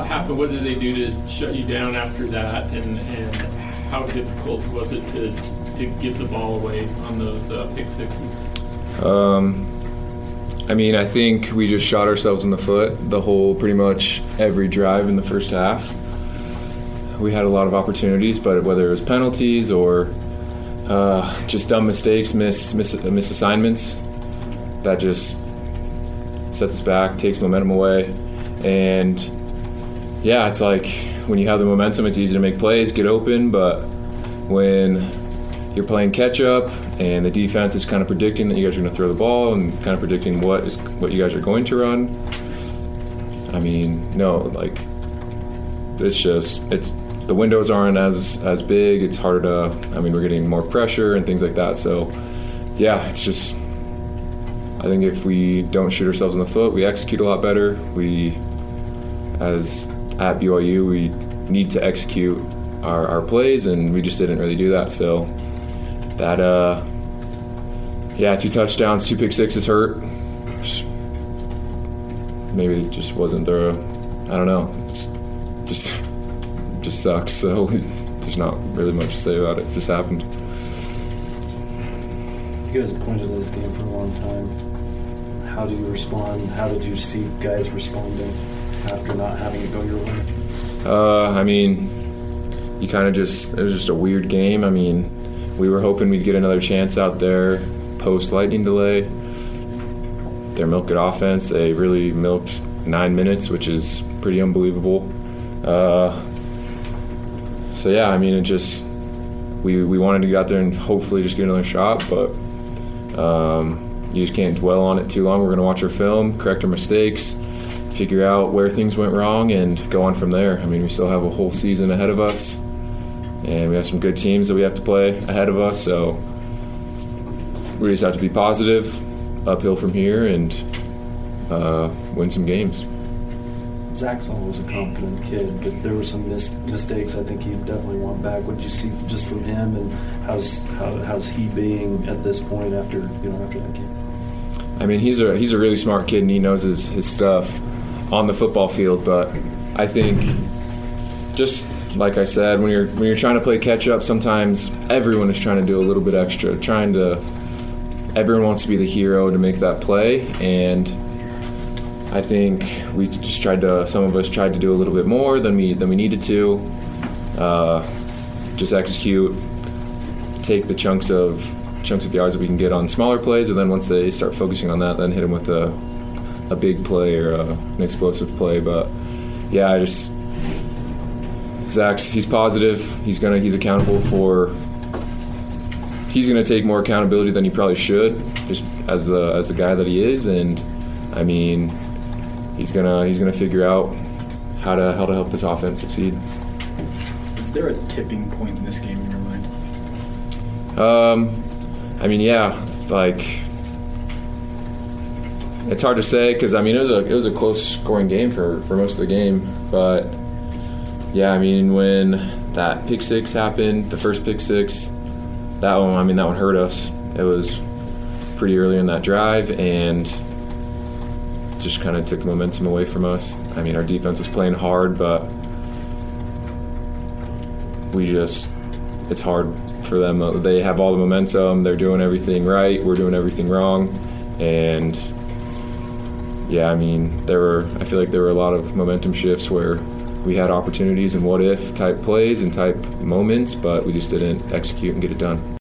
what happened? What did they do to shut you down after that? And, and how difficult was it to, to get the ball away on those uh, pick sixes? Um, I mean, I think we just shot ourselves in the foot the whole, pretty much every drive in the first half. We had a lot of opportunities, but whether it was penalties or uh, just dumb mistakes, miss, miss, miss assignments, that just sets us back, takes momentum away, and yeah, it's like when you have the momentum, it's easy to make plays, get open, but when you're playing catch up and the defense is kind of predicting that you guys are going to throw the ball and kind of predicting what is what you guys are going to run. I mean, no, like it's just it's the windows aren't as as big. It's harder to. I mean, we're getting more pressure and things like that. So, yeah, it's just. I think if we don't shoot ourselves in the foot, we execute a lot better. We, as at BYU, we need to execute our, our plays, and we just didn't really do that. So, that uh, yeah, two touchdowns, two pick sixes hurt. Maybe it just wasn't there. I don't know. It's just just sucks. So there's not really much to say about it. It just happened. You guys pointed this game for a long time. How do you respond? How did you see guys responding after not having it go your way? Uh, I mean, you kind of just it was just a weird game. I mean, we were hoping we'd get another chance out there post lightning delay. Their milk it offense, they really milked nine minutes, which is pretty unbelievable. Uh, so yeah, I mean, it just we we wanted to get out there and hopefully just get another shot, but um, you just can't dwell on it too long. We're going to watch our film, correct our mistakes, figure out where things went wrong, and go on from there. I mean, we still have a whole season ahead of us, and we have some good teams that we have to play ahead of us. So we just have to be positive, uphill from here, and uh, win some games. Zach's always a confident kid, but there were some mis- mistakes. I think he definitely want back. What did you see just from him, and how's how, how's he being at this point after you know after that game? I mean, he's a he's a really smart kid, and he knows his, his stuff on the football field. But I think, just like I said, when you're when you're trying to play catch up, sometimes everyone is trying to do a little bit extra, trying to. Everyone wants to be the hero to make that play, and I think we just tried to. Some of us tried to do a little bit more than we than we needed to. Uh, just execute, take the chunks of chunks of yards that we can get on smaller plays, and then once they start focusing on that, then hit them with a a big play or a, an explosive play. But yeah, I just Zach's he's positive. He's gonna he's accountable for. He's gonna take more accountability than he probably should, just as the as the guy that he is, and I mean, he's gonna he's gonna figure out how to how to help this offense succeed. Is there a tipping point in this game in your mind? Um, I mean, yeah, like it's hard to say because I mean it was a it was a close scoring game for for most of the game, but yeah, I mean when that pick six happened, the first pick six, that one I mean that one hurt us. It was pretty early in that drive and just kind of took the momentum away from us. I mean our defense was playing hard, but we just it's hard for them. They have all the momentum. They're doing everything right. We're doing everything wrong, and yeah, I mean, there were. I feel like there were a lot of momentum shifts where we had opportunities and what if type plays and type moments, but we just didn't execute and get it done.